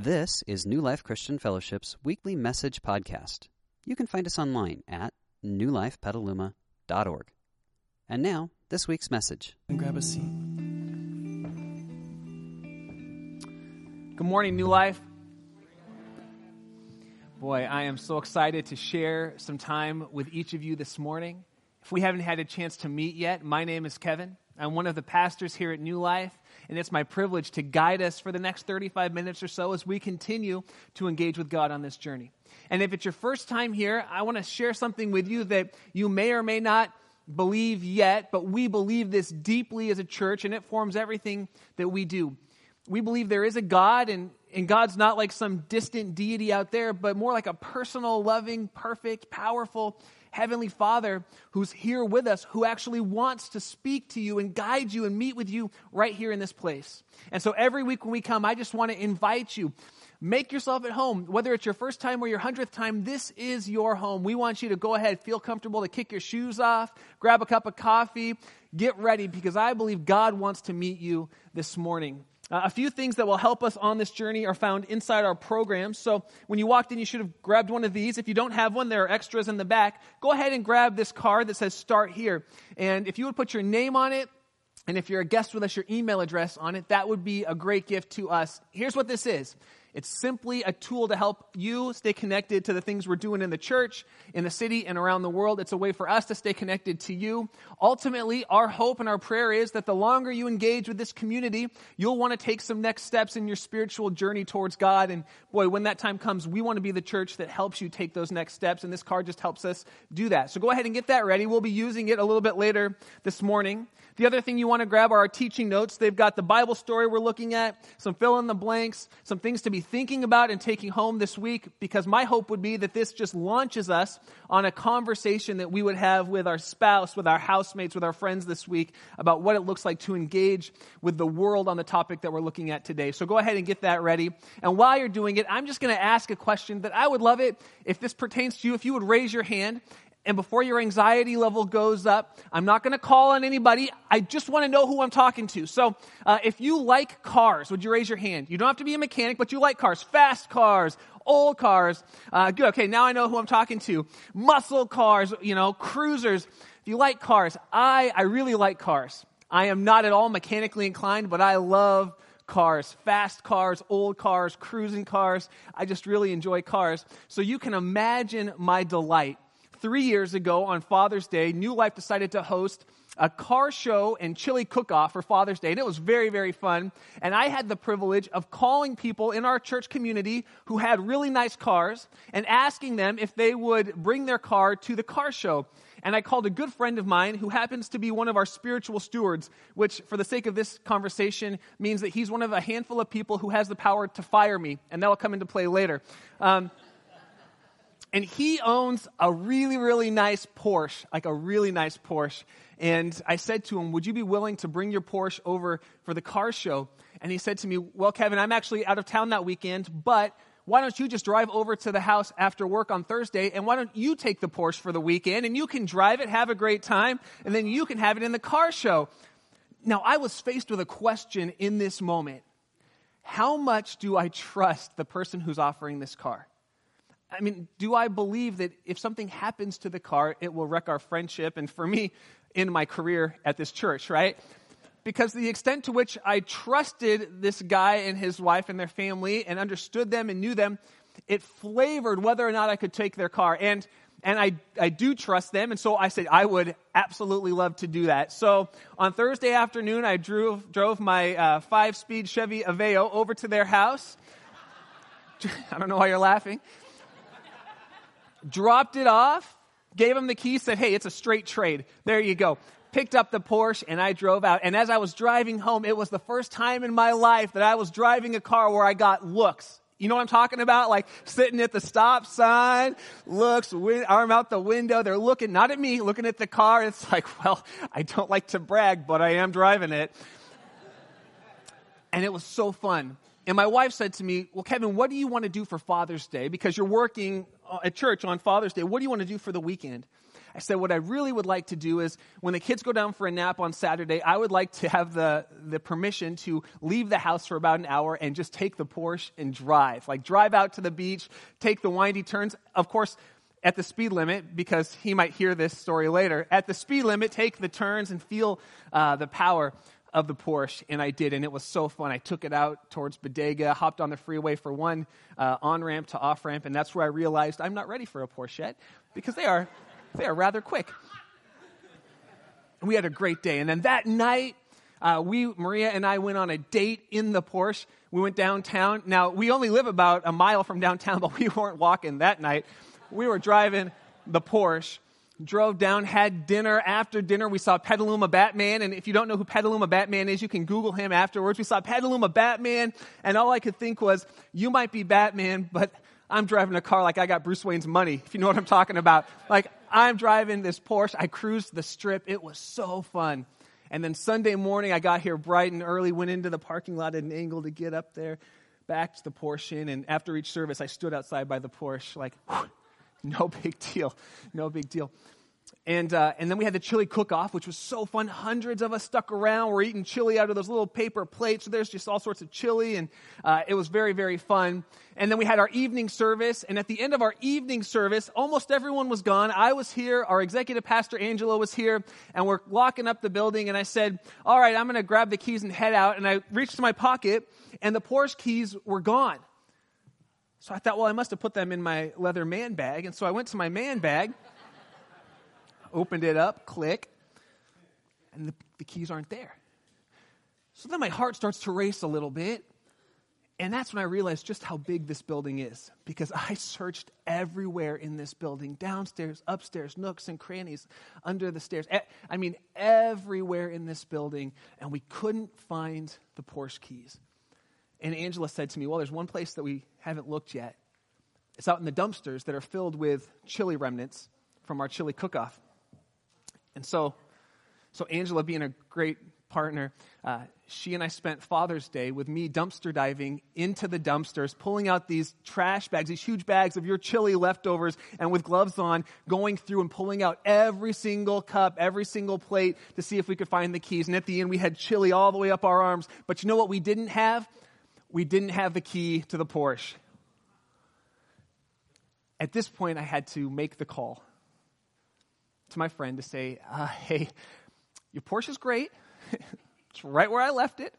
This is New Life Christian Fellowship's weekly message podcast. You can find us online at newlifepetaluma.org. And now, this week's message. And grab a seat. Good morning, New Life. Boy, I am so excited to share some time with each of you this morning. If we haven't had a chance to meet yet, my name is Kevin. I'm one of the pastors here at New Life, and it's my privilege to guide us for the next 35 minutes or so as we continue to engage with God on this journey. And if it's your first time here, I want to share something with you that you may or may not believe yet, but we believe this deeply as a church, and it forms everything that we do. We believe there is a God, and, and God's not like some distant deity out there, but more like a personal, loving, perfect, powerful, Heavenly Father who's here with us, who actually wants to speak to you and guide you and meet with you right here in this place. And so every week when we come, I just want to invite you. Make yourself at home. Whether it's your first time or your hundredth time, this is your home. We want you to go ahead, feel comfortable to kick your shoes off, grab a cup of coffee, get ready because I believe God wants to meet you this morning. Uh, a few things that will help us on this journey are found inside our program. So when you walked in, you should have grabbed one of these. If you don't have one, there are extras in the back. Go ahead and grab this card that says Start Here. And if you would put your name on it, and if you're a guest with us, your email address on it, that would be a great gift to us. Here's what this is it's simply a tool to help you stay connected to the things we're doing in the church, in the city, and around the world. It's a way for us to stay connected to you. Ultimately, our hope and our prayer is that the longer you engage with this community, you'll want to take some next steps in your spiritual journey towards God. And boy, when that time comes, we want to be the church that helps you take those next steps. And this card just helps us do that. So go ahead and get that ready. We'll be using it a little bit later this morning. The other thing you want to grab are our teaching notes. They've got the Bible story we're looking at, some fill in the blanks, some things to be thinking about and taking home this week, because my hope would be that this just launches us on a conversation that we would have with our spouse, with our housemates, with our friends this week about what it looks like to engage with the world on the topic that we're looking at today. So go ahead and get that ready. And while you're doing it, I'm just going to ask a question that I would love it if this pertains to you, if you would raise your hand and before your anxiety level goes up, I'm not going to call on anybody. I just want to know who I'm talking to. So, uh, if you like cars, would you raise your hand? You don't have to be a mechanic, but you like cars, fast cars, old cars. Uh, good. Okay, now I know who I'm talking to. Muscle cars, you know, cruisers. If you like cars, I I really like cars. I am not at all mechanically inclined, but I love cars, fast cars, old cars, cruising cars. I just really enjoy cars. So you can imagine my delight three years ago on Father's Day, New Life decided to host a car show and chili cook off for Father's Day. And it was very, very fun. And I had the privilege of calling people in our church community who had really nice cars and asking them if they would bring their car to the car show. And I called a good friend of mine who happens to be one of our spiritual stewards, which, for the sake of this conversation, means that he's one of a handful of people who has the power to fire me. And that will come into play later. Um, and he owns a really, really nice Porsche, like a really nice Porsche. And I said to him, Would you be willing to bring your Porsche over for the car show? And he said to me, Well, Kevin, I'm actually out of town that weekend, but why don't you just drive over to the house after work on Thursday and why don't you take the Porsche for the weekend and you can drive it, have a great time, and then you can have it in the car show? Now, I was faced with a question in this moment. How much do I trust the person who's offering this car? I mean, do I believe that if something happens to the car, it will wreck our friendship and for me, in my career at this church, right? Because the extent to which I trusted this guy and his wife and their family and understood them and knew them, it flavored whether or not I could take their car. And and I, I do trust them. And so I said, I would absolutely love to do that. So on Thursday afternoon, I drove, drove my uh, five speed Chevy Aveo over to their house. I don't know why you're laughing dropped it off, gave him the key, said, Hey, it's a straight trade. There you go. Picked up the Porsche and I drove out. And as I was driving home, it was the first time in my life that I was driving a car where I got looks. You know what I'm talking about? Like sitting at the stop sign, looks, arm out the window. They're looking, not at me, looking at the car. It's like, well, I don't like to brag, but I am driving it. And it was so fun. And my wife said to me, Well, Kevin, what do you want to do for Father's Day? Because you're working at church on Father's Day. What do you want to do for the weekend? I said, what I really would like to do is when the kids go down for a nap on Saturday, I would like to have the, the permission to leave the house for about an hour and just take the Porsche and drive. Like drive out to the beach, take the windy turns. Of course, at the speed limit, because he might hear this story later, at the speed limit, take the turns and feel uh, the power of the Porsche, and I did, and it was so fun. I took it out towards Bodega, hopped on the freeway for one uh, on ramp to off ramp, and that's where I realized I'm not ready for a Porsche yet because they are, they are rather quick. We had a great day, and then that night, uh, we Maria and I went on a date in the Porsche. We went downtown. Now we only live about a mile from downtown, but we weren't walking that night. We were driving the Porsche drove down, had dinner. After dinner, we saw Petaluma Batman. And if you don't know who Petaluma Batman is, you can Google him afterwards. We saw Petaluma Batman, and all I could think was, you might be Batman, but I'm driving a car like I got Bruce Wayne's money, if you know what I'm talking about. Like, I'm driving this Porsche. I cruised the strip. It was so fun. And then Sunday morning, I got here bright and early, went into the parking lot at an angle to get up there, back to the Porsche. And after each service, I stood outside by the Porsche, like, whew, no big deal. No big deal. And, uh, and then we had the chili cook off, which was so fun. Hundreds of us stuck around. We're eating chili out of those little paper plates. So there's just all sorts of chili, and uh, it was very, very fun. And then we had our evening service. And at the end of our evening service, almost everyone was gone. I was here. Our executive pastor, Angela, was here. And we're locking up the building. And I said, All right, I'm going to grab the keys and head out. And I reached to my pocket, and the Porsche keys were gone. So I thought, well, I must have put them in my leather man bag. And so I went to my man bag, opened it up, click, and the, the keys aren't there. So then my heart starts to race a little bit. And that's when I realized just how big this building is because I searched everywhere in this building downstairs, upstairs, nooks and crannies, under the stairs. I mean, everywhere in this building, and we couldn't find the Porsche keys. And Angela said to me, Well, there's one place that we haven't looked yet. It's out in the dumpsters that are filled with chili remnants from our chili cook off. And so, so Angela, being a great partner, uh, she and I spent Father's Day with me dumpster diving into the dumpsters, pulling out these trash bags, these huge bags of your chili leftovers, and with gloves on, going through and pulling out every single cup, every single plate to see if we could find the keys. And at the end, we had chili all the way up our arms. But you know what we didn't have? We didn't have the key to the Porsche. At this point, I had to make the call to my friend to say, uh, hey, your Porsche is great. it's right where I left it.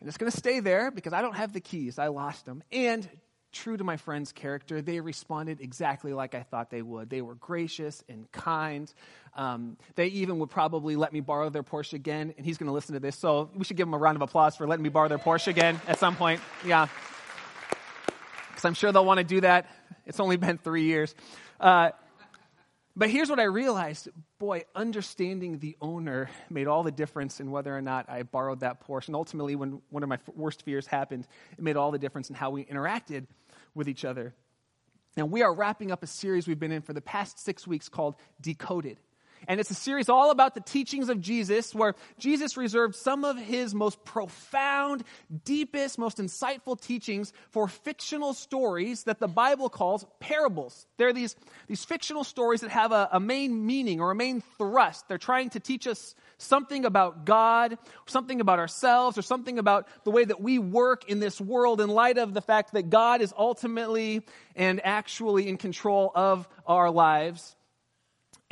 And it's going to stay there because I don't have the keys. I lost them. And true to my friend's character, they responded exactly like I thought they would. They were gracious and kind. Um, they even would probably let me borrow their Porsche again, and he's going to listen to this. So we should give him a round of applause for letting me borrow their Porsche again at some point. Yeah. Because I'm sure they'll want to do that. It's only been three years. Uh, but here's what I realized boy, understanding the owner made all the difference in whether or not I borrowed that Porsche. And ultimately, when one of my worst fears happened, it made all the difference in how we interacted with each other. And we are wrapping up a series we've been in for the past six weeks called Decoded. And it's a series all about the teachings of Jesus, where Jesus reserved some of his most profound, deepest, most insightful teachings for fictional stories that the Bible calls parables. They're these, these fictional stories that have a, a main meaning or a main thrust. They're trying to teach us something about God, something about ourselves, or something about the way that we work in this world in light of the fact that God is ultimately and actually in control of our lives.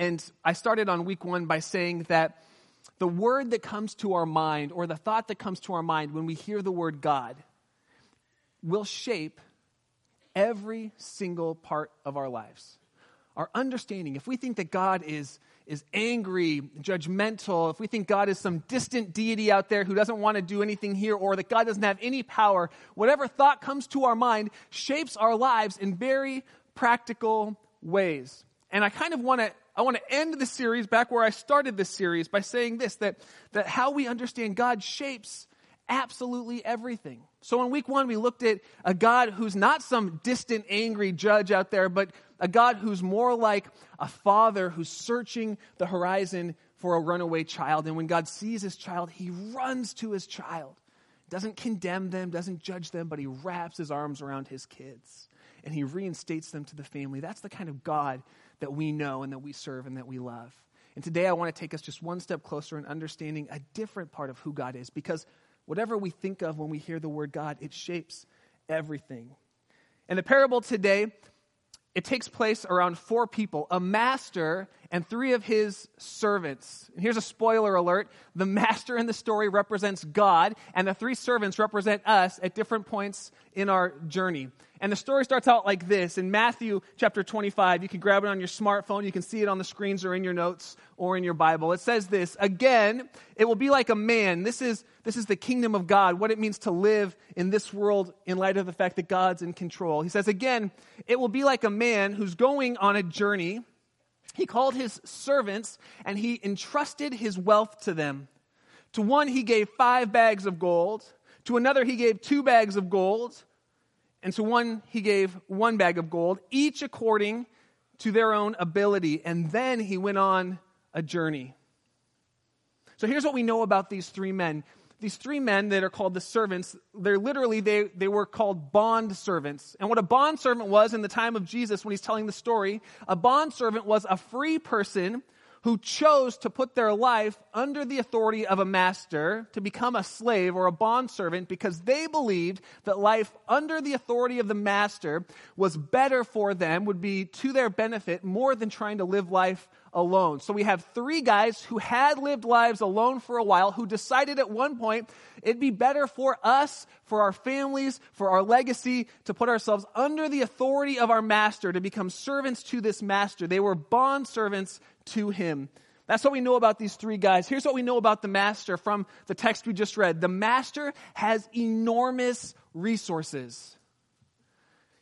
And I started on week one by saying that the word that comes to our mind, or the thought that comes to our mind when we hear the word God, will shape every single part of our lives. Our understanding, if we think that God is, is angry, judgmental, if we think God is some distant deity out there who doesn't want to do anything here, or that God doesn't have any power, whatever thought comes to our mind shapes our lives in very practical ways. And I kind of want to I want to end the series back where I started this series by saying this that, that how we understand God shapes absolutely everything. So in week one, we looked at a God who's not some distant, angry judge out there, but a God who's more like a father who's searching the horizon for a runaway child. And when God sees his child, he runs to his child. doesn't condemn them, doesn't judge them, but he wraps his arms around his kids and he reinstates them to the family. That's the kind of God that we know and that we serve and that we love. And today I want to take us just one step closer in understanding a different part of who God is because whatever we think of when we hear the word God, it shapes everything. And the parable today, it takes place around four people a master and three of his servants. And here's a spoiler alert the master in the story represents God, and the three servants represent us at different points in our journey. And the story starts out like this in Matthew chapter 25. You can grab it on your smartphone, you can see it on the screens or in your notes or in your Bible. It says this Again, it will be like a man. This is, this is the kingdom of God, what it means to live in this world in light of the fact that God's in control. He says, Again, it will be like a man who's going on a journey. He called his servants and he entrusted his wealth to them. To one, he gave five bags of gold. To another, he gave two bags of gold. And to one, he gave one bag of gold, each according to their own ability. And then he went on a journey. So here's what we know about these three men. These three men that are called the servants, they're literally, they, they were called bond servants. And what a bond servant was in the time of Jesus when he's telling the story, a bond servant was a free person who chose to put their life under the authority of a master to become a slave or a bondservant because they believed that life under the authority of the master was better for them, would be to their benefit more than trying to live life alone. So we have three guys who had lived lives alone for a while who decided at one point it'd be better for us, for our families, for our legacy to put ourselves under the authority of our master, to become servants to this master. They were bond servants to him. That's what we know about these three guys. Here's what we know about the master from the text we just read. The master has enormous resources.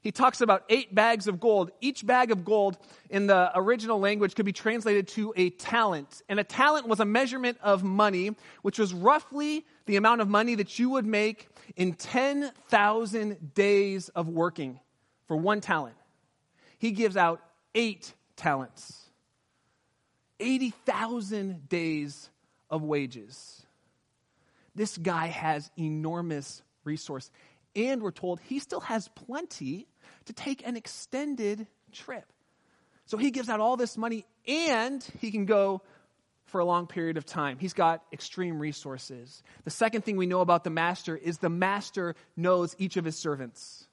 He talks about eight bags of gold. Each bag of gold in the original language could be translated to a talent. And a talent was a measurement of money, which was roughly the amount of money that you would make in 10,000 days of working for one talent. He gives out eight talents. 80,000 days of wages. This guy has enormous resource. And we're told he still has plenty to take an extended trip. So he gives out all this money and he can go for a long period of time. He's got extreme resources. The second thing we know about the master is the master knows each of his servants.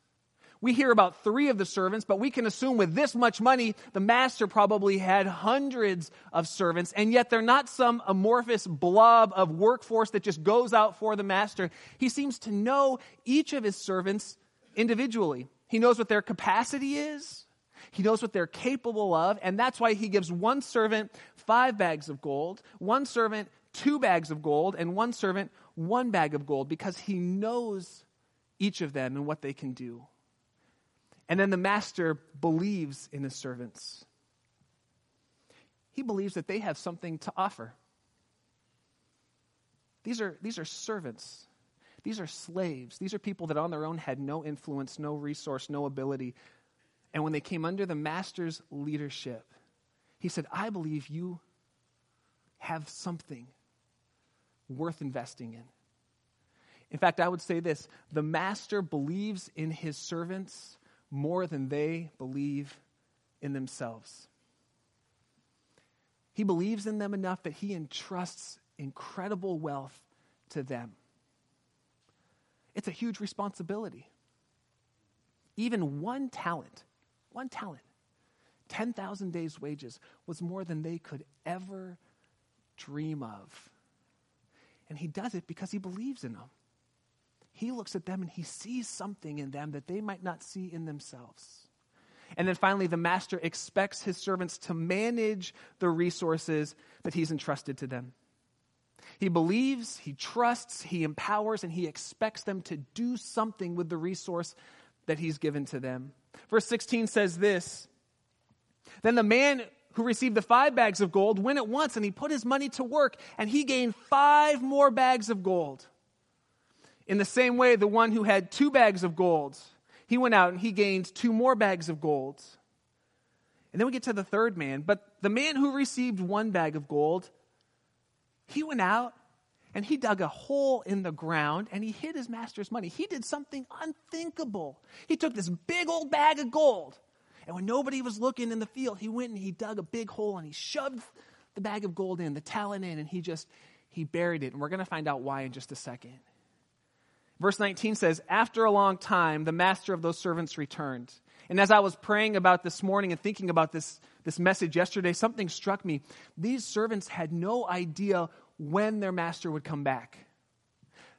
We hear about three of the servants, but we can assume with this much money, the master probably had hundreds of servants, and yet they're not some amorphous blob of workforce that just goes out for the master. He seems to know each of his servants individually. He knows what their capacity is, he knows what they're capable of, and that's why he gives one servant five bags of gold, one servant two bags of gold, and one servant one bag of gold, because he knows each of them and what they can do. And then the master believes in his servants. He believes that they have something to offer. These are, these are servants. These are slaves. These are people that on their own had no influence, no resource, no ability. And when they came under the master's leadership, he said, I believe you have something worth investing in. In fact, I would say this the master believes in his servants more than they believe in themselves. He believes in them enough that he entrusts incredible wealth to them. It's a huge responsibility. Even one talent, one talent, 10,000 days' wages was more than they could ever dream of. And he does it because he believes in them he looks at them and he sees something in them that they might not see in themselves. And then finally, the master expects his servants to manage the resources that he's entrusted to them. He believes, he trusts, he empowers, and he expects them to do something with the resource that he's given to them. Verse 16 says this Then the man who received the five bags of gold went at once and he put his money to work, and he gained five more bags of gold. In the same way, the one who had two bags of gold, he went out and he gained two more bags of gold. And then we get to the third man. But the man who received one bag of gold, he went out and he dug a hole in the ground and he hid his master's money. He did something unthinkable. He took this big old bag of gold, and when nobody was looking in the field, he went and he dug a big hole and he shoved the bag of gold in, the talent in, and he just he buried it. And we're going to find out why in just a second. Verse 19 says, After a long time, the master of those servants returned. And as I was praying about this morning and thinking about this, this message yesterday, something struck me. These servants had no idea when their master would come back.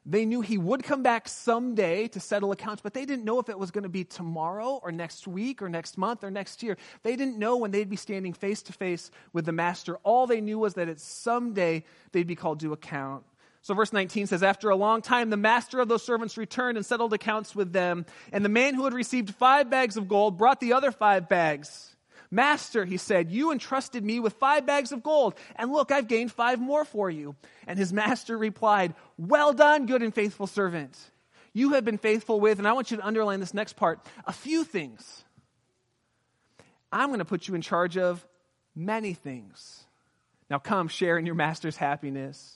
They knew he would come back someday to settle accounts, but they didn't know if it was going to be tomorrow or next week or next month or next year. They didn't know when they'd be standing face to face with the master. All they knew was that it's someday they'd be called to account. So, verse 19 says, After a long time, the master of those servants returned and settled accounts with them. And the man who had received five bags of gold brought the other five bags. Master, he said, you entrusted me with five bags of gold, and look, I've gained five more for you. And his master replied, Well done, good and faithful servant. You have been faithful with, and I want you to underline this next part, a few things. I'm going to put you in charge of many things. Now come, share in your master's happiness.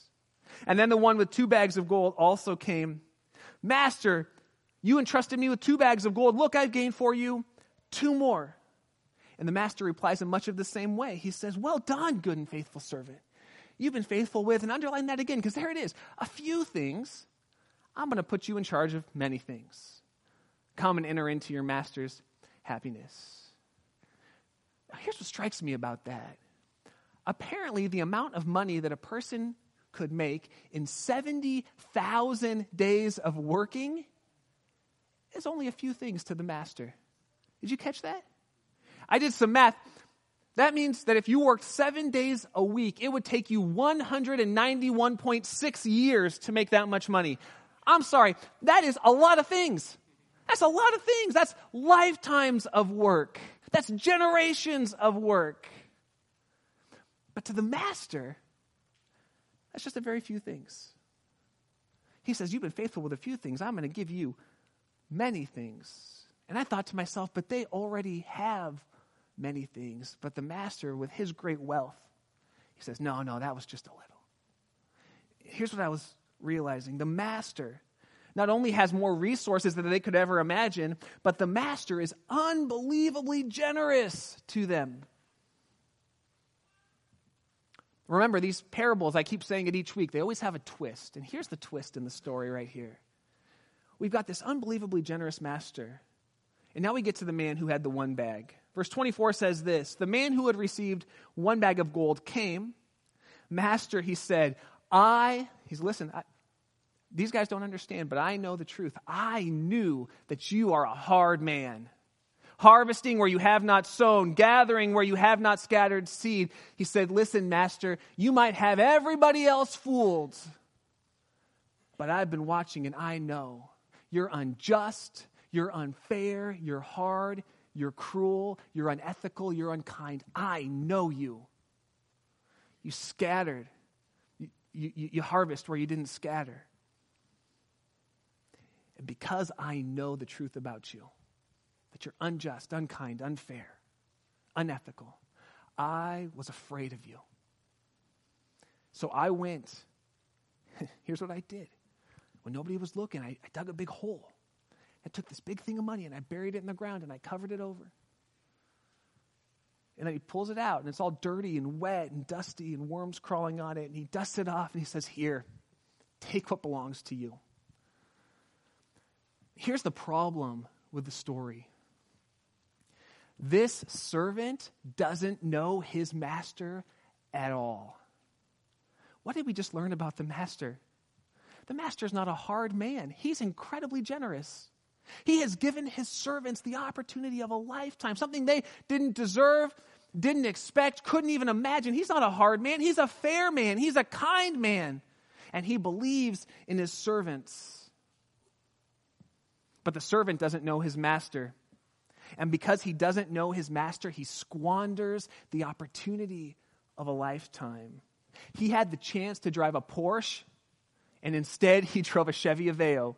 And then the one with two bags of gold also came. Master, you entrusted me with two bags of gold. Look, I've gained for you two more. And the master replies in much of the same way. He says, Well done, good and faithful servant. You've been faithful with, and underline that again, because there it is. A few things. I'm going to put you in charge of many things. Come and enter into your master's happiness. Here's what strikes me about that. Apparently, the amount of money that a person could make in 70,000 days of working is only a few things to the master. Did you catch that? I did some math. That means that if you worked seven days a week, it would take you 191.6 years to make that much money. I'm sorry, that is a lot of things. That's a lot of things. That's lifetimes of work. That's generations of work. But to the master, that's just a very few things. He says, You've been faithful with a few things. I'm going to give you many things. And I thought to myself, but they already have many things. But the master, with his great wealth, he says, No, no, that was just a little. Here's what I was realizing the master not only has more resources than they could ever imagine, but the master is unbelievably generous to them. Remember, these parables, I keep saying it each week, they always have a twist. And here's the twist in the story right here. We've got this unbelievably generous master. And now we get to the man who had the one bag. Verse 24 says this The man who had received one bag of gold came. Master, he said, I, he's listen, I, these guys don't understand, but I know the truth. I knew that you are a hard man. Harvesting where you have not sown, gathering where you have not scattered seed. He said, Listen, Master, you might have everybody else fooled, but I've been watching and I know you're unjust, you're unfair, you're hard, you're cruel, you're unethical, you're unkind. I know you. You scattered, you, you, you harvest where you didn't scatter. And because I know the truth about you, that you're unjust, unkind, unfair, unethical, I was afraid of you. So I went. Here's what I did. When nobody was looking, I, I dug a big hole. I took this big thing of money and I buried it in the ground and I covered it over. And then he pulls it out and it's all dirty and wet and dusty and worms crawling on it. And he dusts it off and he says, Here, take what belongs to you. Here's the problem with the story this servant doesn't know his master at all. What did we just learn about the master? The master is not a hard man, he's incredibly generous. He has given his servants the opportunity of a lifetime, something they didn't deserve, didn't expect, couldn't even imagine. He's not a hard man, he's a fair man, he's a kind man, and he believes in his servants. But the servant doesn't know his master. And because he doesn't know his master, he squanders the opportunity of a lifetime. He had the chance to drive a Porsche, and instead he drove a Chevy Aveo.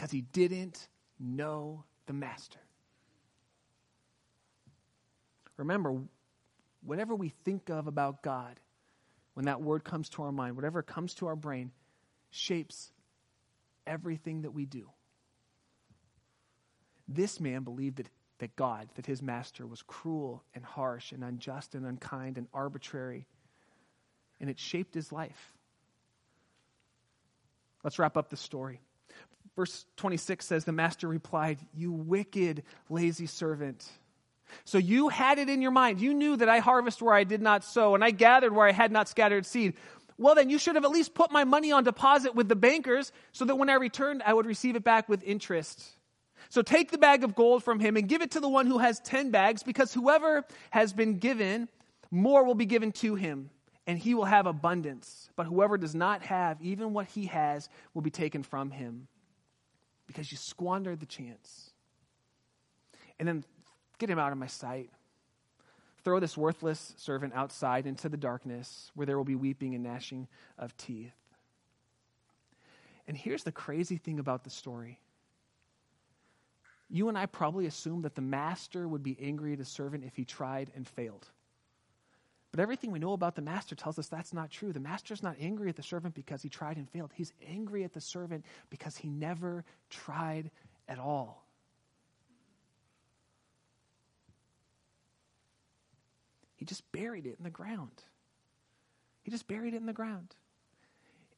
because he didn't know the master. Remember, whatever we think of about God, when that word comes to our mind, whatever comes to our brain, shapes everything that we do. This man believed that, that God, that his master, was cruel and harsh and unjust and unkind and arbitrary, and it shaped his life. Let's wrap up the story. Verse 26 says, The master replied, You wicked, lazy servant. So you had it in your mind. You knew that I harvest where I did not sow, and I gathered where I had not scattered seed. Well, then you should have at least put my money on deposit with the bankers so that when I returned, I would receive it back with interest. So take the bag of gold from him and give it to the one who has 10 bags, because whoever has been given, more will be given to him, and he will have abundance. But whoever does not have, even what he has, will be taken from him, because you squandered the chance. And then get him out of my sight. Throw this worthless servant outside into the darkness where there will be weeping and gnashing of teeth. And here's the crazy thing about the story you and I probably assume that the master would be angry at a servant if he tried and failed. But everything we know about the master tells us that's not true. The master's not angry at the servant because he tried and failed. He's angry at the servant because he never tried at all. Just buried it in the ground. He just buried it in the ground.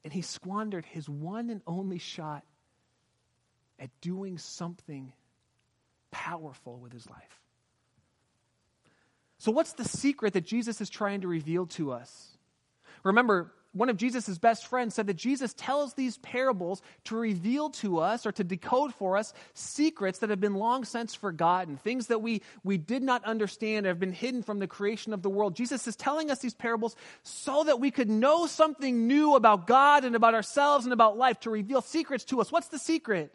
And he squandered his one and only shot at doing something powerful with his life. So, what's the secret that Jesus is trying to reveal to us? Remember, one of Jesus' best friends said that Jesus tells these parables to reveal to us or to decode for us secrets that have been long since forgotten, things that we, we did not understand, have been hidden from the creation of the world. Jesus is telling us these parables so that we could know something new about God and about ourselves and about life, to reveal secrets to us. What's the secret?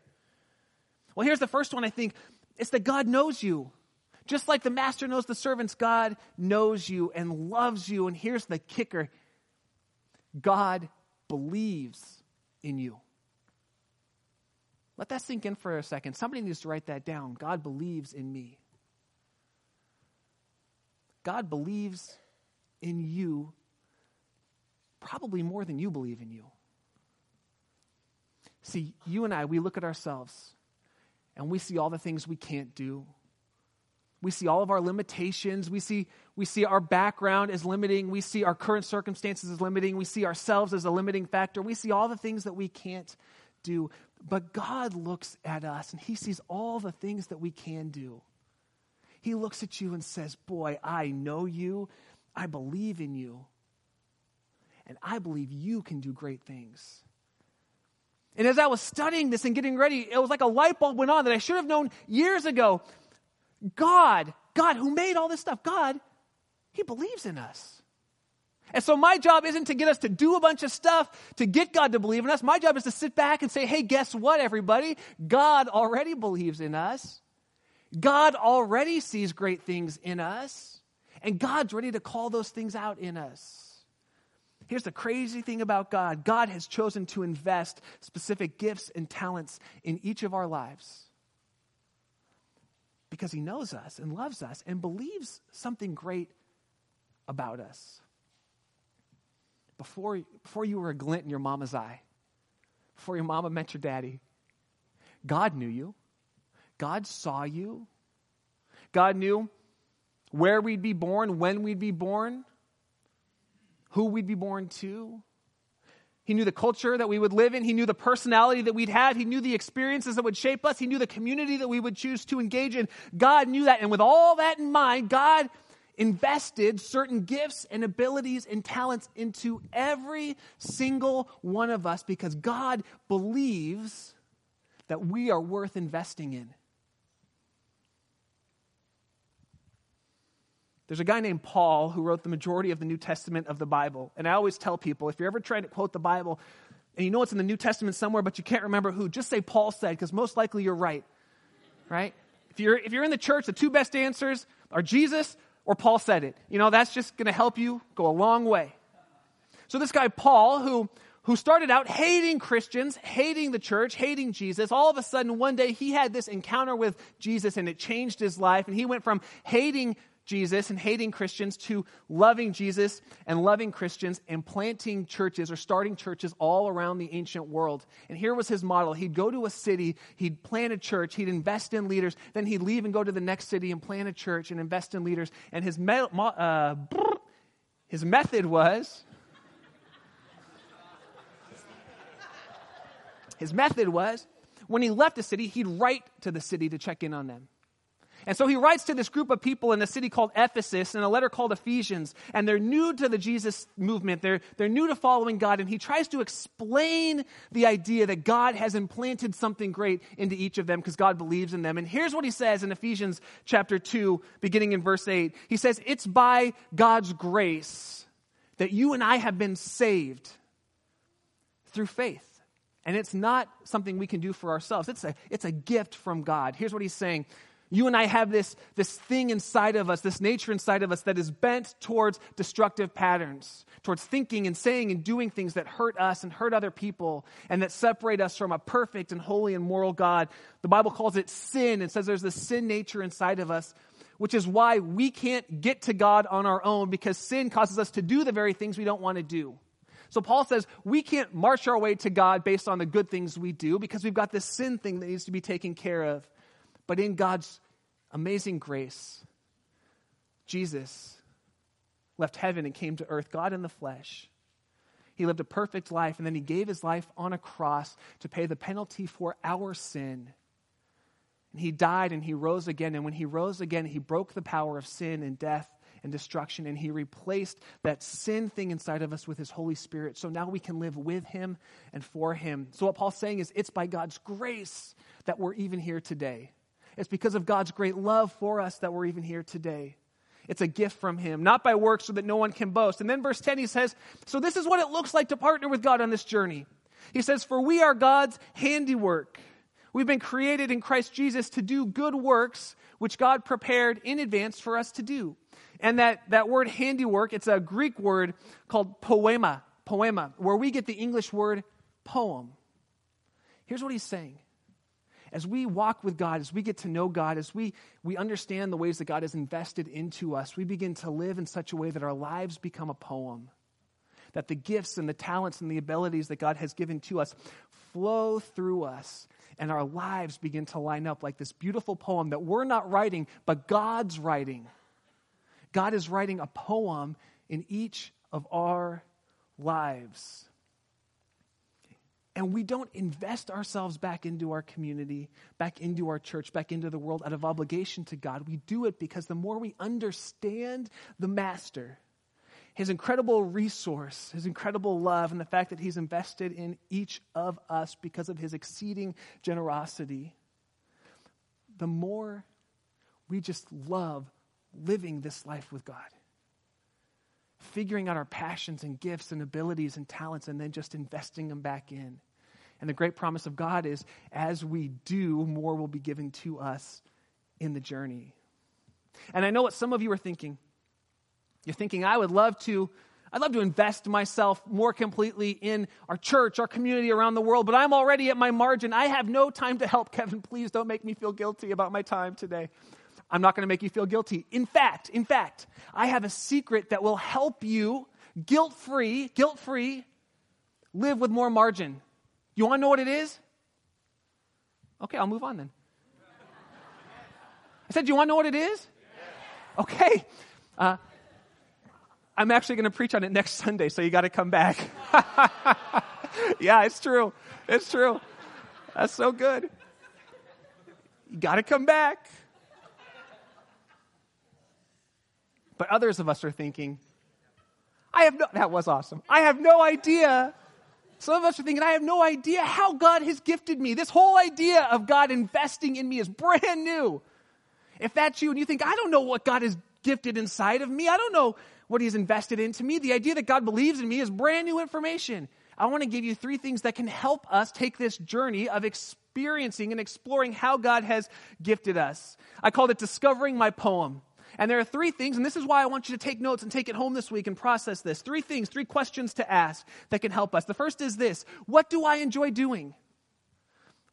Well, here's the first one I think it's that God knows you. Just like the master knows the servants, God knows you and loves you. And here's the kicker God believes in you. Let that sink in for a second. Somebody needs to write that down. God believes in me. God believes in you probably more than you believe in you. See, you and I, we look at ourselves and we see all the things we can't do. We see all of our limitations. We see, we see our background as limiting. We see our current circumstances as limiting. We see ourselves as a limiting factor. We see all the things that we can't do. But God looks at us and He sees all the things that we can do. He looks at you and says, Boy, I know you. I believe in you. And I believe you can do great things. And as I was studying this and getting ready, it was like a light bulb went on that I should have known years ago. God, God who made all this stuff, God, He believes in us. And so my job isn't to get us to do a bunch of stuff to get God to believe in us. My job is to sit back and say, hey, guess what, everybody? God already believes in us. God already sees great things in us. And God's ready to call those things out in us. Here's the crazy thing about God God has chosen to invest specific gifts and talents in each of our lives because He knows us and loves us and believes something great about us. Before, before you were a glint in your mama's eye, before your mama met your daddy, God knew you. God saw you. God knew where we'd be born, when we'd be born, who we'd be born to. He knew the culture that we would live in. He knew the personality that we'd have. He knew the experiences that would shape us. He knew the community that we would choose to engage in. God knew that. And with all that in mind, God invested certain gifts and abilities and talents into every single one of us because God believes that we are worth investing in. There's a guy named Paul who wrote the majority of the New Testament of the Bible. And I always tell people if you're ever trying to quote the Bible and you know it's in the New Testament somewhere, but you can't remember who, just say Paul said, because most likely you're right. Right? If you're, if you're in the church, the two best answers are Jesus or Paul said it. You know, that's just going to help you go a long way. So this guy, Paul, who, who started out hating Christians, hating the church, hating Jesus, all of a sudden one day he had this encounter with Jesus and it changed his life. And he went from hating Jesus and hating Christians to loving Jesus and loving Christians and planting churches or starting churches all around the ancient world. And here was his model. He'd go to a city, he'd plant a church, he'd invest in leaders, then he'd leave and go to the next city and plant a church and invest in leaders. And his, me- uh, his method was his method was when he left the city, he'd write to the city to check in on them. And so he writes to this group of people in a city called Ephesus in a letter called Ephesians, and they're new to the Jesus movement. They're, they're new to following God, and he tries to explain the idea that God has implanted something great into each of them because God believes in them. And here's what he says in Ephesians chapter 2, beginning in verse 8. He says, It's by God's grace that you and I have been saved through faith. And it's not something we can do for ourselves. It's a, it's a gift from God. Here's what he's saying you and I have this, this thing inside of us, this nature inside of us that is bent towards destructive patterns, towards thinking and saying and doing things that hurt us and hurt other people and that separate us from a perfect and holy and moral God. The Bible calls it sin and says there's this sin nature inside of us, which is why we can't get to God on our own because sin causes us to do the very things we don't want to do. So Paul says we can't march our way to God based on the good things we do because we've got this sin thing that needs to be taken care of. But in God's amazing grace, Jesus left heaven and came to earth, God in the flesh. He lived a perfect life, and then he gave his life on a cross to pay the penalty for our sin. And he died and he rose again. And when he rose again, he broke the power of sin and death and destruction, and he replaced that sin thing inside of us with his Holy Spirit. So now we can live with him and for him. So, what Paul's saying is, it's by God's grace that we're even here today. It's because of God's great love for us that we're even here today. It's a gift from Him, not by works so that no one can boast. And then verse 10, he says, So this is what it looks like to partner with God on this journey. He says, For we are God's handiwork. We've been created in Christ Jesus to do good works which God prepared in advance for us to do. And that, that word handiwork, it's a Greek word called poema, poema, where we get the English word poem. Here's what he's saying as we walk with God, as we get to know God, as we, we understand the ways that God has invested into us, we begin to live in such a way that our lives become a poem. That the gifts and the talents and the abilities that God has given to us flow through us, and our lives begin to line up like this beautiful poem that we're not writing, but God's writing. God is writing a poem in each of our lives. And we don't invest ourselves back into our community, back into our church, back into the world out of obligation to God. We do it because the more we understand the Master, his incredible resource, his incredible love, and the fact that he's invested in each of us because of his exceeding generosity, the more we just love living this life with God figuring out our passions and gifts and abilities and talents and then just investing them back in. And the great promise of God is as we do, more will be given to us in the journey. And I know what some of you are thinking. You're thinking, I would love to. I'd love to invest myself more completely in our church, our community around the world, but I'm already at my margin. I have no time to help. Kevin, please don't make me feel guilty about my time today. I'm not going to make you feel guilty. In fact, in fact, I have a secret that will help you guilt-free, guilt-free live with more margin. You want to know what it is? Okay, I'll move on then. I said, Do you want to know what it is? Okay. Uh, I'm actually going to preach on it next Sunday, so you got to come back. yeah, it's true. It's true. That's so good. You got to come back. But others of us are thinking, I have no, that was awesome. I have no idea some of us are thinking, I have no idea how God has gifted me. This whole idea of God investing in me is brand new. If that's you and you think, I don't know what God has gifted inside of me, I don't know what He's invested into me, the idea that God believes in me is brand new information. I want to give you three things that can help us take this journey of experiencing and exploring how God has gifted us. I called it Discovering My Poem. And there are three things, and this is why I want you to take notes and take it home this week and process this. Three things, three questions to ask that can help us. The first is this What do I enjoy doing?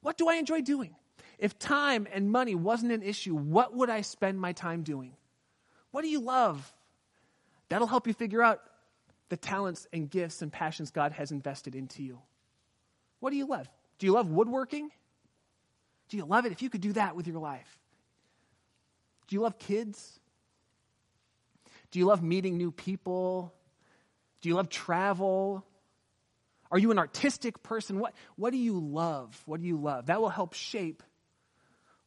What do I enjoy doing? If time and money wasn't an issue, what would I spend my time doing? What do you love? That'll help you figure out the talents and gifts and passions God has invested into you. What do you love? Do you love woodworking? Do you love it if you could do that with your life? Do you love kids? Do you love meeting new people? Do you love travel? Are you an artistic person? What, what do you love? What do you love? That will help shape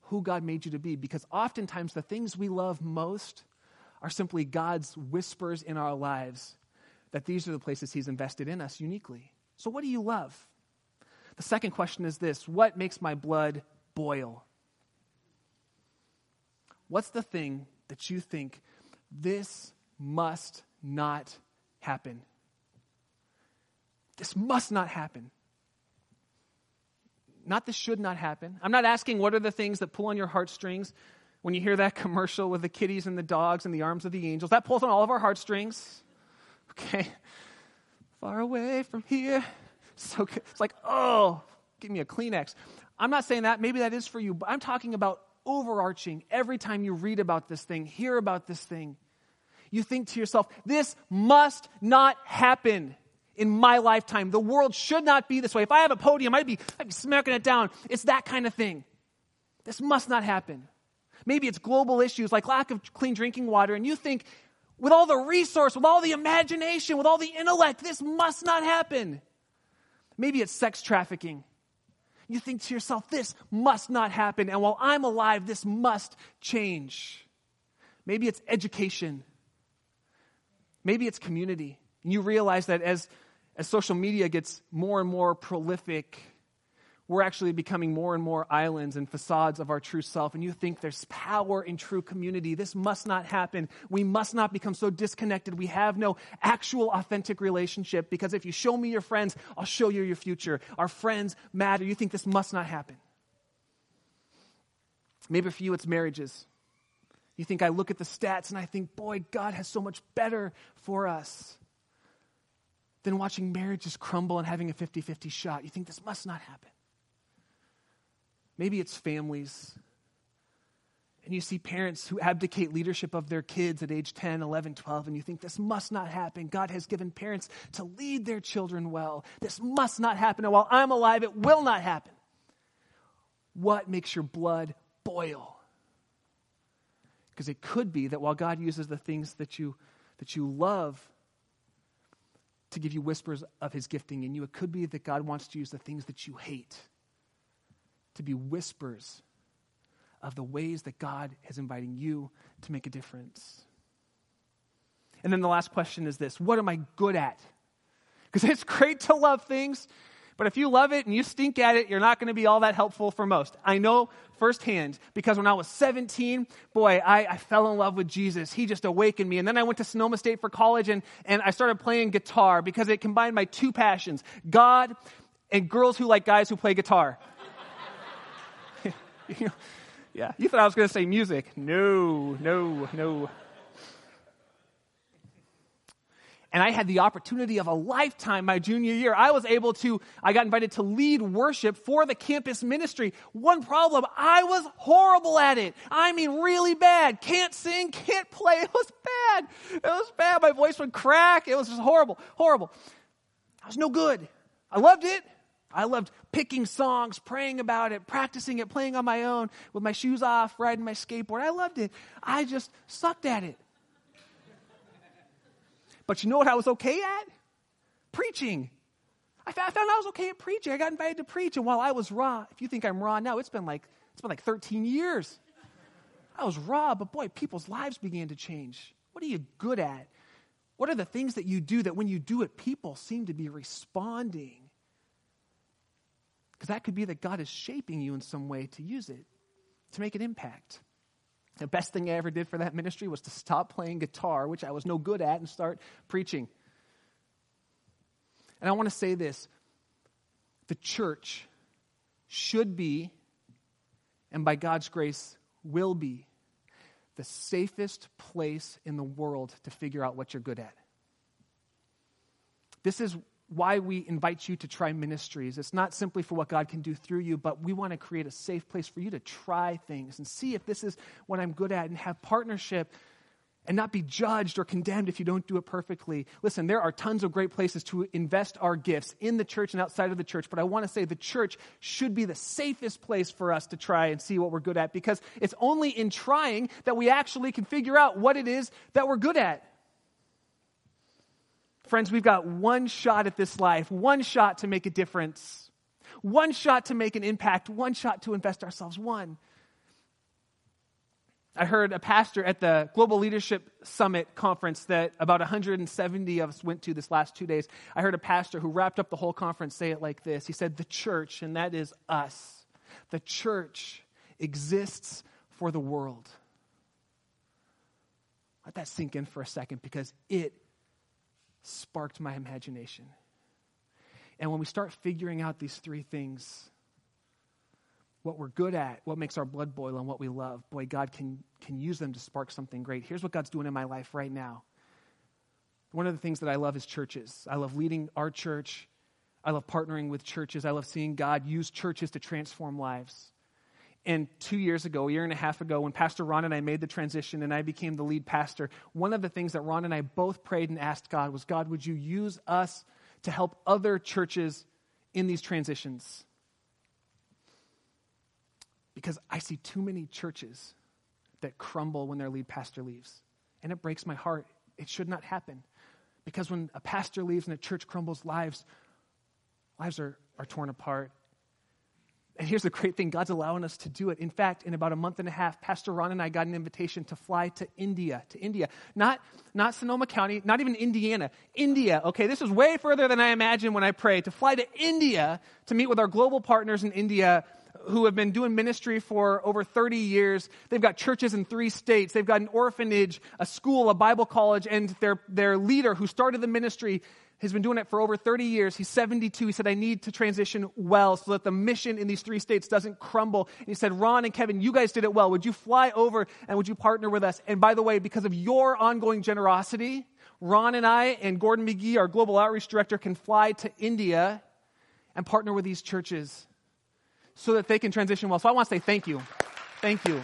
who God made you to be because oftentimes the things we love most are simply God's whispers in our lives that these are the places He's invested in us uniquely. So, what do you love? The second question is this What makes my blood boil? What's the thing that you think this must not happen? This must not happen. Not this should not happen. I'm not asking what are the things that pull on your heartstrings when you hear that commercial with the kitties and the dogs and the arms of the angels. That pulls on all of our heartstrings. Okay. Far away from here. So. It's like, oh, give me a Kleenex. I'm not saying that. Maybe that is for you, but I'm talking about overarching every time you read about this thing, hear about this thing. You think to yourself, this must not happen in my lifetime. The world should not be this way. If I have a podium, I'd be, I'd be smacking it down. It's that kind of thing. This must not happen. Maybe it's global issues like lack of clean drinking water, and you think, with all the resource, with all the imagination, with all the intellect, this must not happen. Maybe it's sex trafficking. You think to yourself, this must not happen. And while I'm alive, this must change. Maybe it's education. Maybe it's community. And you realize that as, as social media gets more and more prolific, we're actually becoming more and more islands and facades of our true self, and you think there's power in true community. This must not happen. We must not become so disconnected. We have no actual authentic relationship because if you show me your friends, I'll show you your future. Our friends matter. You think this must not happen. Maybe for you, it's marriages. You think I look at the stats and I think, boy, God has so much better for us than watching marriages crumble and having a 50 50 shot. You think this must not happen. Maybe it's families. And you see parents who abdicate leadership of their kids at age 10, 11, 12, and you think this must not happen. God has given parents to lead their children well. This must not happen. And while I'm alive, it will not happen. What makes your blood boil? Because it could be that while God uses the things that you, that you love to give you whispers of his gifting in you, it could be that God wants to use the things that you hate to be whispers of the ways that God is inviting you to make a difference. And then the last question is this What am I good at? Because it's great to love things, but if you love it and you stink at it, you're not going to be all that helpful for most. I know firsthand because when I was 17, boy, I, I, fell in love with Jesus. He just awakened me. And then I went to Sonoma State for college and, and I started playing guitar because it combined my two passions God and girls who like guys who play guitar. yeah, you thought I was going to say music. No, no, no. And I had the opportunity of a lifetime my junior year. I was able to, I got invited to lead worship for the campus ministry. One problem, I was horrible at it. I mean, really bad. Can't sing, can't play. It was bad. It was bad. My voice would crack. It was just horrible, horrible. I was no good. I loved it. I loved picking songs, praying about it, practicing it, playing on my own with my shoes off, riding my skateboard. I loved it. I just sucked at it. But you know what I was okay at? Preaching. I found I was okay at preaching. I got invited to preach, and while I was raw, if you think I'm raw now, it's been like it's been like 13 years. I was raw, but boy, people's lives began to change. What are you good at? What are the things that you do that when you do it, people seem to be responding? Because that could be that God is shaping you in some way to use it, to make an impact. The best thing I ever did for that ministry was to stop playing guitar, which I was no good at, and start preaching. And I want to say this the church should be, and by God's grace, will be, the safest place in the world to figure out what you're good at. This is why we invite you to try ministries. It's not simply for what God can do through you, but we want to create a safe place for you to try things and see if this is what I'm good at and have partnership and not be judged or condemned if you don't do it perfectly. Listen, there are tons of great places to invest our gifts in the church and outside of the church, but I want to say the church should be the safest place for us to try and see what we're good at because it's only in trying that we actually can figure out what it is that we're good at. Friends, we've got one shot at this life, one shot to make a difference, one shot to make an impact, one shot to invest ourselves, one. I heard a pastor at the Global Leadership Summit conference that about 170 of us went to this last two days. I heard a pastor who wrapped up the whole conference say it like this He said, The church, and that is us, the church exists for the world. Let that sink in for a second because it sparked my imagination. And when we start figuring out these three things, what we're good at, what makes our blood boil, and what we love, boy, God can, can use them to spark something great. Here's what God's doing in my life right now. One of the things that I love is churches. I love leading our church. I love partnering with churches. I love seeing God use churches to transform lives. And two years ago, a year and a half ago, when Pastor Ron and I made the transition and I became the lead pastor, one of the things that Ron and I both prayed and asked God was God, would you use us to help other churches in these transitions? because I see too many churches that crumble when their lead pastor leaves. And it breaks my heart. It should not happen. Because when a pastor leaves and a church crumbles, lives, lives are, are torn apart. And here's the great thing God's allowing us to do it. In fact, in about a month and a half, Pastor Ron and I got an invitation to fly to India, to India. Not, not Sonoma County, not even Indiana, India. Okay, this is way further than I imagined when I prayed. To fly to India to meet with our global partners in India who have been doing ministry for over 30 years. They've got churches in three states. They've got an orphanage, a school, a Bible college, and their, their leader who started the ministry has been doing it for over 30 years. He's 72. He said, I need to transition well so that the mission in these three states doesn't crumble. And he said, Ron and Kevin, you guys did it well. Would you fly over and would you partner with us? And by the way, because of your ongoing generosity, Ron and I and Gordon McGee, our global outreach director, can fly to India and partner with these churches so that they can transition well. So I want to say thank you. Thank you.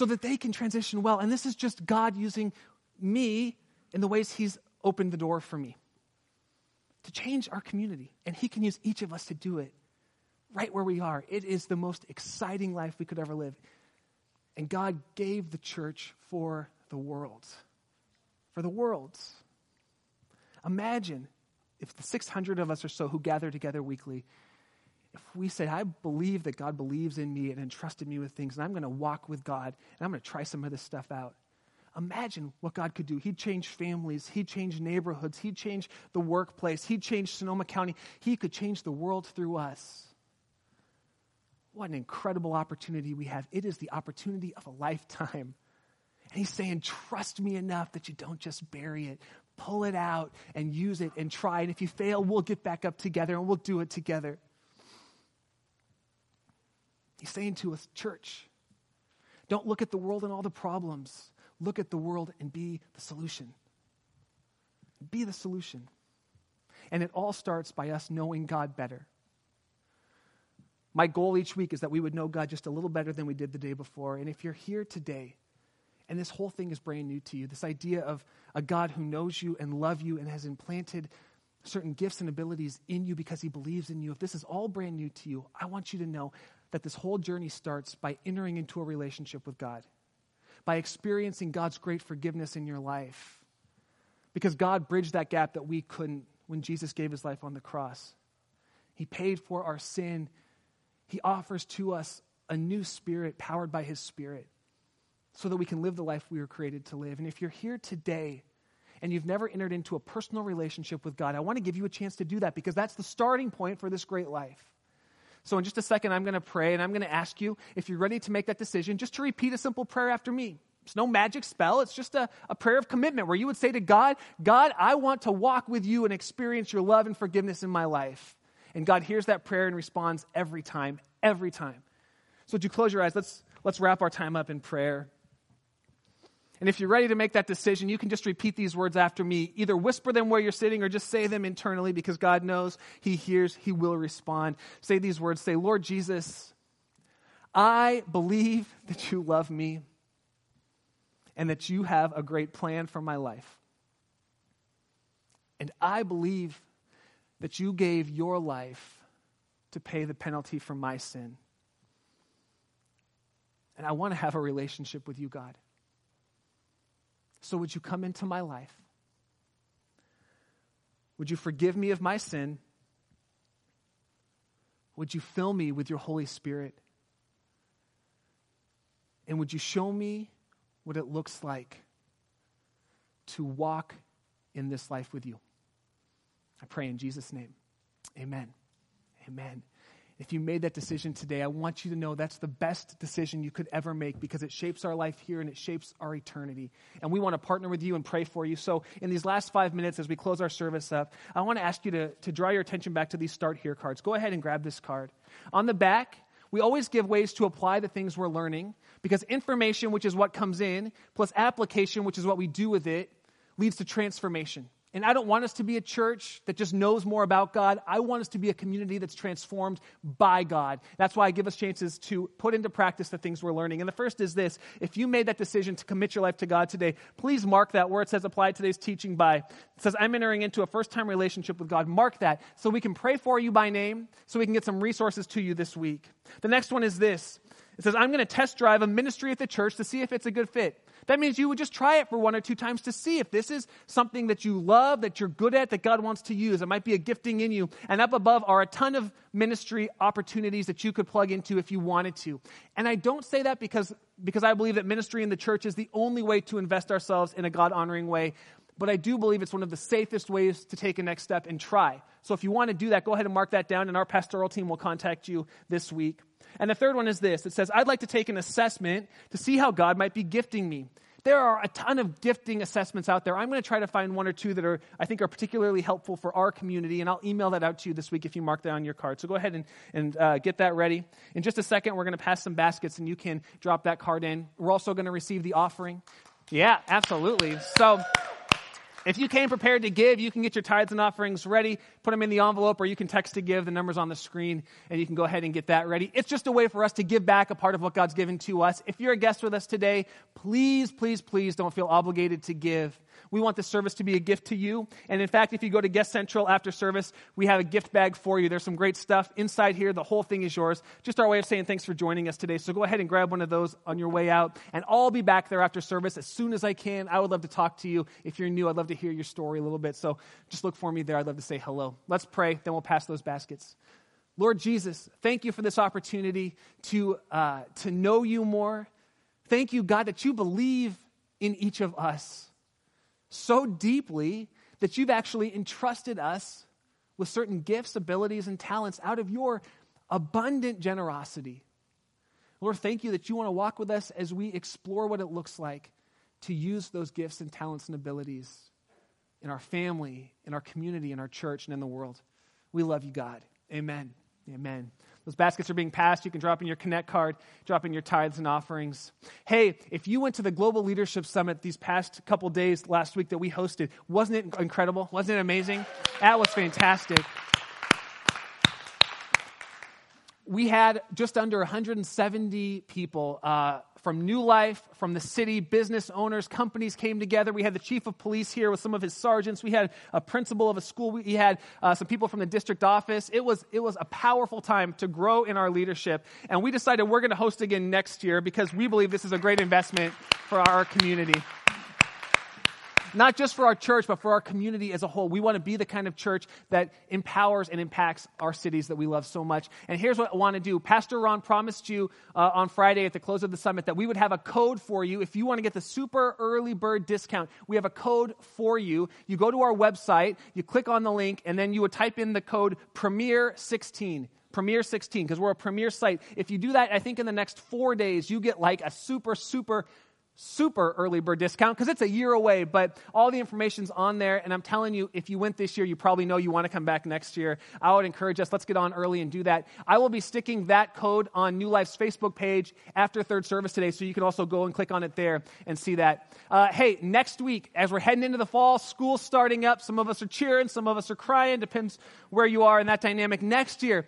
So that they can transition well. And this is just God using me in the ways He's opened the door for me to change our community. And He can use each of us to do it right where we are. It is the most exciting life we could ever live. And God gave the church for the world. For the world. Imagine if the 600 of us or so who gather together weekly, if we say, I believe that God believes in me and entrusted me with things, and I'm going to walk with God, and I'm going to try some of this stuff out. Imagine what God could do. He'd change families. He'd change neighborhoods. He'd change the workplace. He'd change Sonoma County. He could change the world through us. What an incredible opportunity we have. It is the opportunity of a lifetime. And he's saying, Trust me enough that you don't just bury it, pull it out and use it and try. And if you fail, we'll get back up together and we'll do it together. He's saying to us, church, don't look at the world and all the problems. Look at the world and be the solution. Be the solution. And it all starts by us knowing God better. My goal each week is that we would know God just a little better than we did the day before. And if you're here today and this whole thing is brand new to you. This idea of a God who knows you and loves you and has implanted certain gifts and abilities in you because he believes in you. If this is all brand new to you, I want you to know that this whole journey starts by entering into a relationship with God, by experiencing God's great forgiveness in your life. Because God bridged that gap that we couldn't when Jesus gave his life on the cross. He paid for our sin. He offers to us a new spirit powered by his spirit so that we can live the life we were created to live. And if you're here today and you've never entered into a personal relationship with God, I want to give you a chance to do that because that's the starting point for this great life. So, in just a second, I'm going to pray and I'm going to ask you if you're ready to make that decision, just to repeat a simple prayer after me. It's no magic spell. It's just a, a prayer of commitment where you would say to God, God, I want to walk with you and experience your love and forgiveness in my life. And God hears that prayer and responds every time, every time. So, would you close your eyes? Let's, let's wrap our time up in prayer. And if you're ready to make that decision, you can just repeat these words after me. Either whisper them where you're sitting or just say them internally because God knows, He hears, He will respond. Say these words Say, Lord Jesus, I believe that you love me and that you have a great plan for my life. And I believe that you gave your life to pay the penalty for my sin. And I want to have a relationship with you, God. So would you come into my life? Would you forgive me of my sin? Would you fill me with your Holy Spirit? And would you show me what it looks like to walk in this life with you? I pray in Jesus' name. Amen. Amen. If you made that decision today, I want you to know that's the best decision you could ever make because it shapes our life here and it shapes our eternity. And we want to partner with you and pray for you. So, in these last five minutes, as we close our service up, I want to ask you to, to draw your attention back to these Start Here cards. Go ahead and grab this card. On the back, we always give ways to apply the things we're learning because information, which is what comes in, plus application, which is what we do with it, leads to transformation. And I don't want us to be a church that just knows more about God. I want us to be a community that's transformed by God. That's why I give us chances to put into practice the things we're learning. And the first is this if you made that decision to commit your life to God today, please mark that where it says apply today's teaching by. It says, I'm entering into a first time relationship with God. Mark that so we can pray for you by name, so we can get some resources to you this week. The next one is this it says, I'm going to test drive a ministry at the church to see if it's a good fit. That means you would just try it for one or two times to see if this is something that you love, that you're good at, that God wants to use. It might be a gifting in you. And up above are a ton of ministry opportunities that you could plug into if you wanted to. And I don't say that because, because I believe that ministry in the church is the only way to invest ourselves in a God honoring way. But I do believe it's one of the safest ways to take a next step and try. So if you want to do that, go ahead and mark that down, and our pastoral team will contact you this week. And the third one is this it says, I'd like to take an assessment to see how God might be gifting me. There are a ton of gifting assessments out there. I'm going to try to find one or two that are, I think, are particularly helpful for our community, and I'll email that out to you this week if you mark that on your card. So go ahead and, and uh, get that ready. In just a second, we're going to pass some baskets, and you can drop that card in. We're also going to receive the offering. Yeah, absolutely. So. If you came prepared to give, you can get your tithes and offerings ready, put them in the envelope, or you can text to give. The number's on the screen, and you can go ahead and get that ready. It's just a way for us to give back a part of what God's given to us. If you're a guest with us today, please, please, please don't feel obligated to give. We want this service to be a gift to you. And in fact, if you go to Guest Central after service, we have a gift bag for you. There's some great stuff inside here. The whole thing is yours. Just our way of saying thanks for joining us today. So go ahead and grab one of those on your way out. And I'll be back there after service as soon as I can. I would love to talk to you. If you're new, I'd love to hear your story a little bit. So just look for me there. I'd love to say hello. Let's pray, then we'll pass those baskets. Lord Jesus, thank you for this opportunity to, uh, to know you more. Thank you, God, that you believe in each of us so deeply that you've actually entrusted us with certain gifts, abilities, and talents out of your abundant generosity. Lord, thank you that you want to walk with us as we explore what it looks like to use those gifts and talents and abilities in our family, in our community, in our church, and in the world. We love you, God. Amen. Amen. Those baskets are being passed. You can drop in your Connect card, drop in your tithes and offerings. Hey, if you went to the Global Leadership Summit these past couple days last week that we hosted, wasn't it incredible? Wasn't it amazing? That was fantastic we had just under 170 people uh, from New Life, from the city, business owners, companies came together. We had the chief of police here with some of his sergeants. We had a principal of a school. We had uh, some people from the district office. It was, it was a powerful time to grow in our leadership. And we decided we're going to host again next year because we believe this is a great investment for our community not just for our church, but for our community as a whole. We want to be the kind of church that empowers and impacts our cities that we love so much. And here's what I want to do. Pastor Ron promised you uh, on Friday at the close of the summit that we would have a code for you. If you want to get the super early bird discount, we have a code for you. You go to our website, you click on the link, and then you would type in the code Premier16. Premier 16, because we're a premier site. If you do that, I think in the next four days, you get like a super, super super early bird discount because it's a year away, but all the information's on there. And I'm telling you, if you went this year, you probably know you want to come back next year. I would encourage us, let's get on early and do that. I will be sticking that code on New Life's Facebook page after third service today, so you can also go and click on it there and see that. Uh, hey, next week, as we're heading into the fall, school's starting up. Some of us are cheering, some of us are crying, depends where you are in that dynamic. Next year,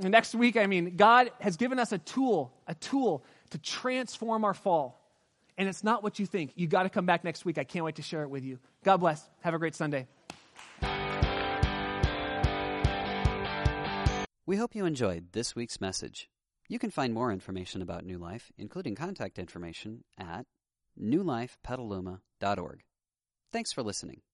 next week, I mean, God has given us a tool, a tool to transform our fall. And it's not what you think. You got to come back next week. I can't wait to share it with you. God bless. Have a great Sunday. We hope you enjoyed this week's message. You can find more information about New Life, including contact information, at newlifepetaluma.org. Thanks for listening.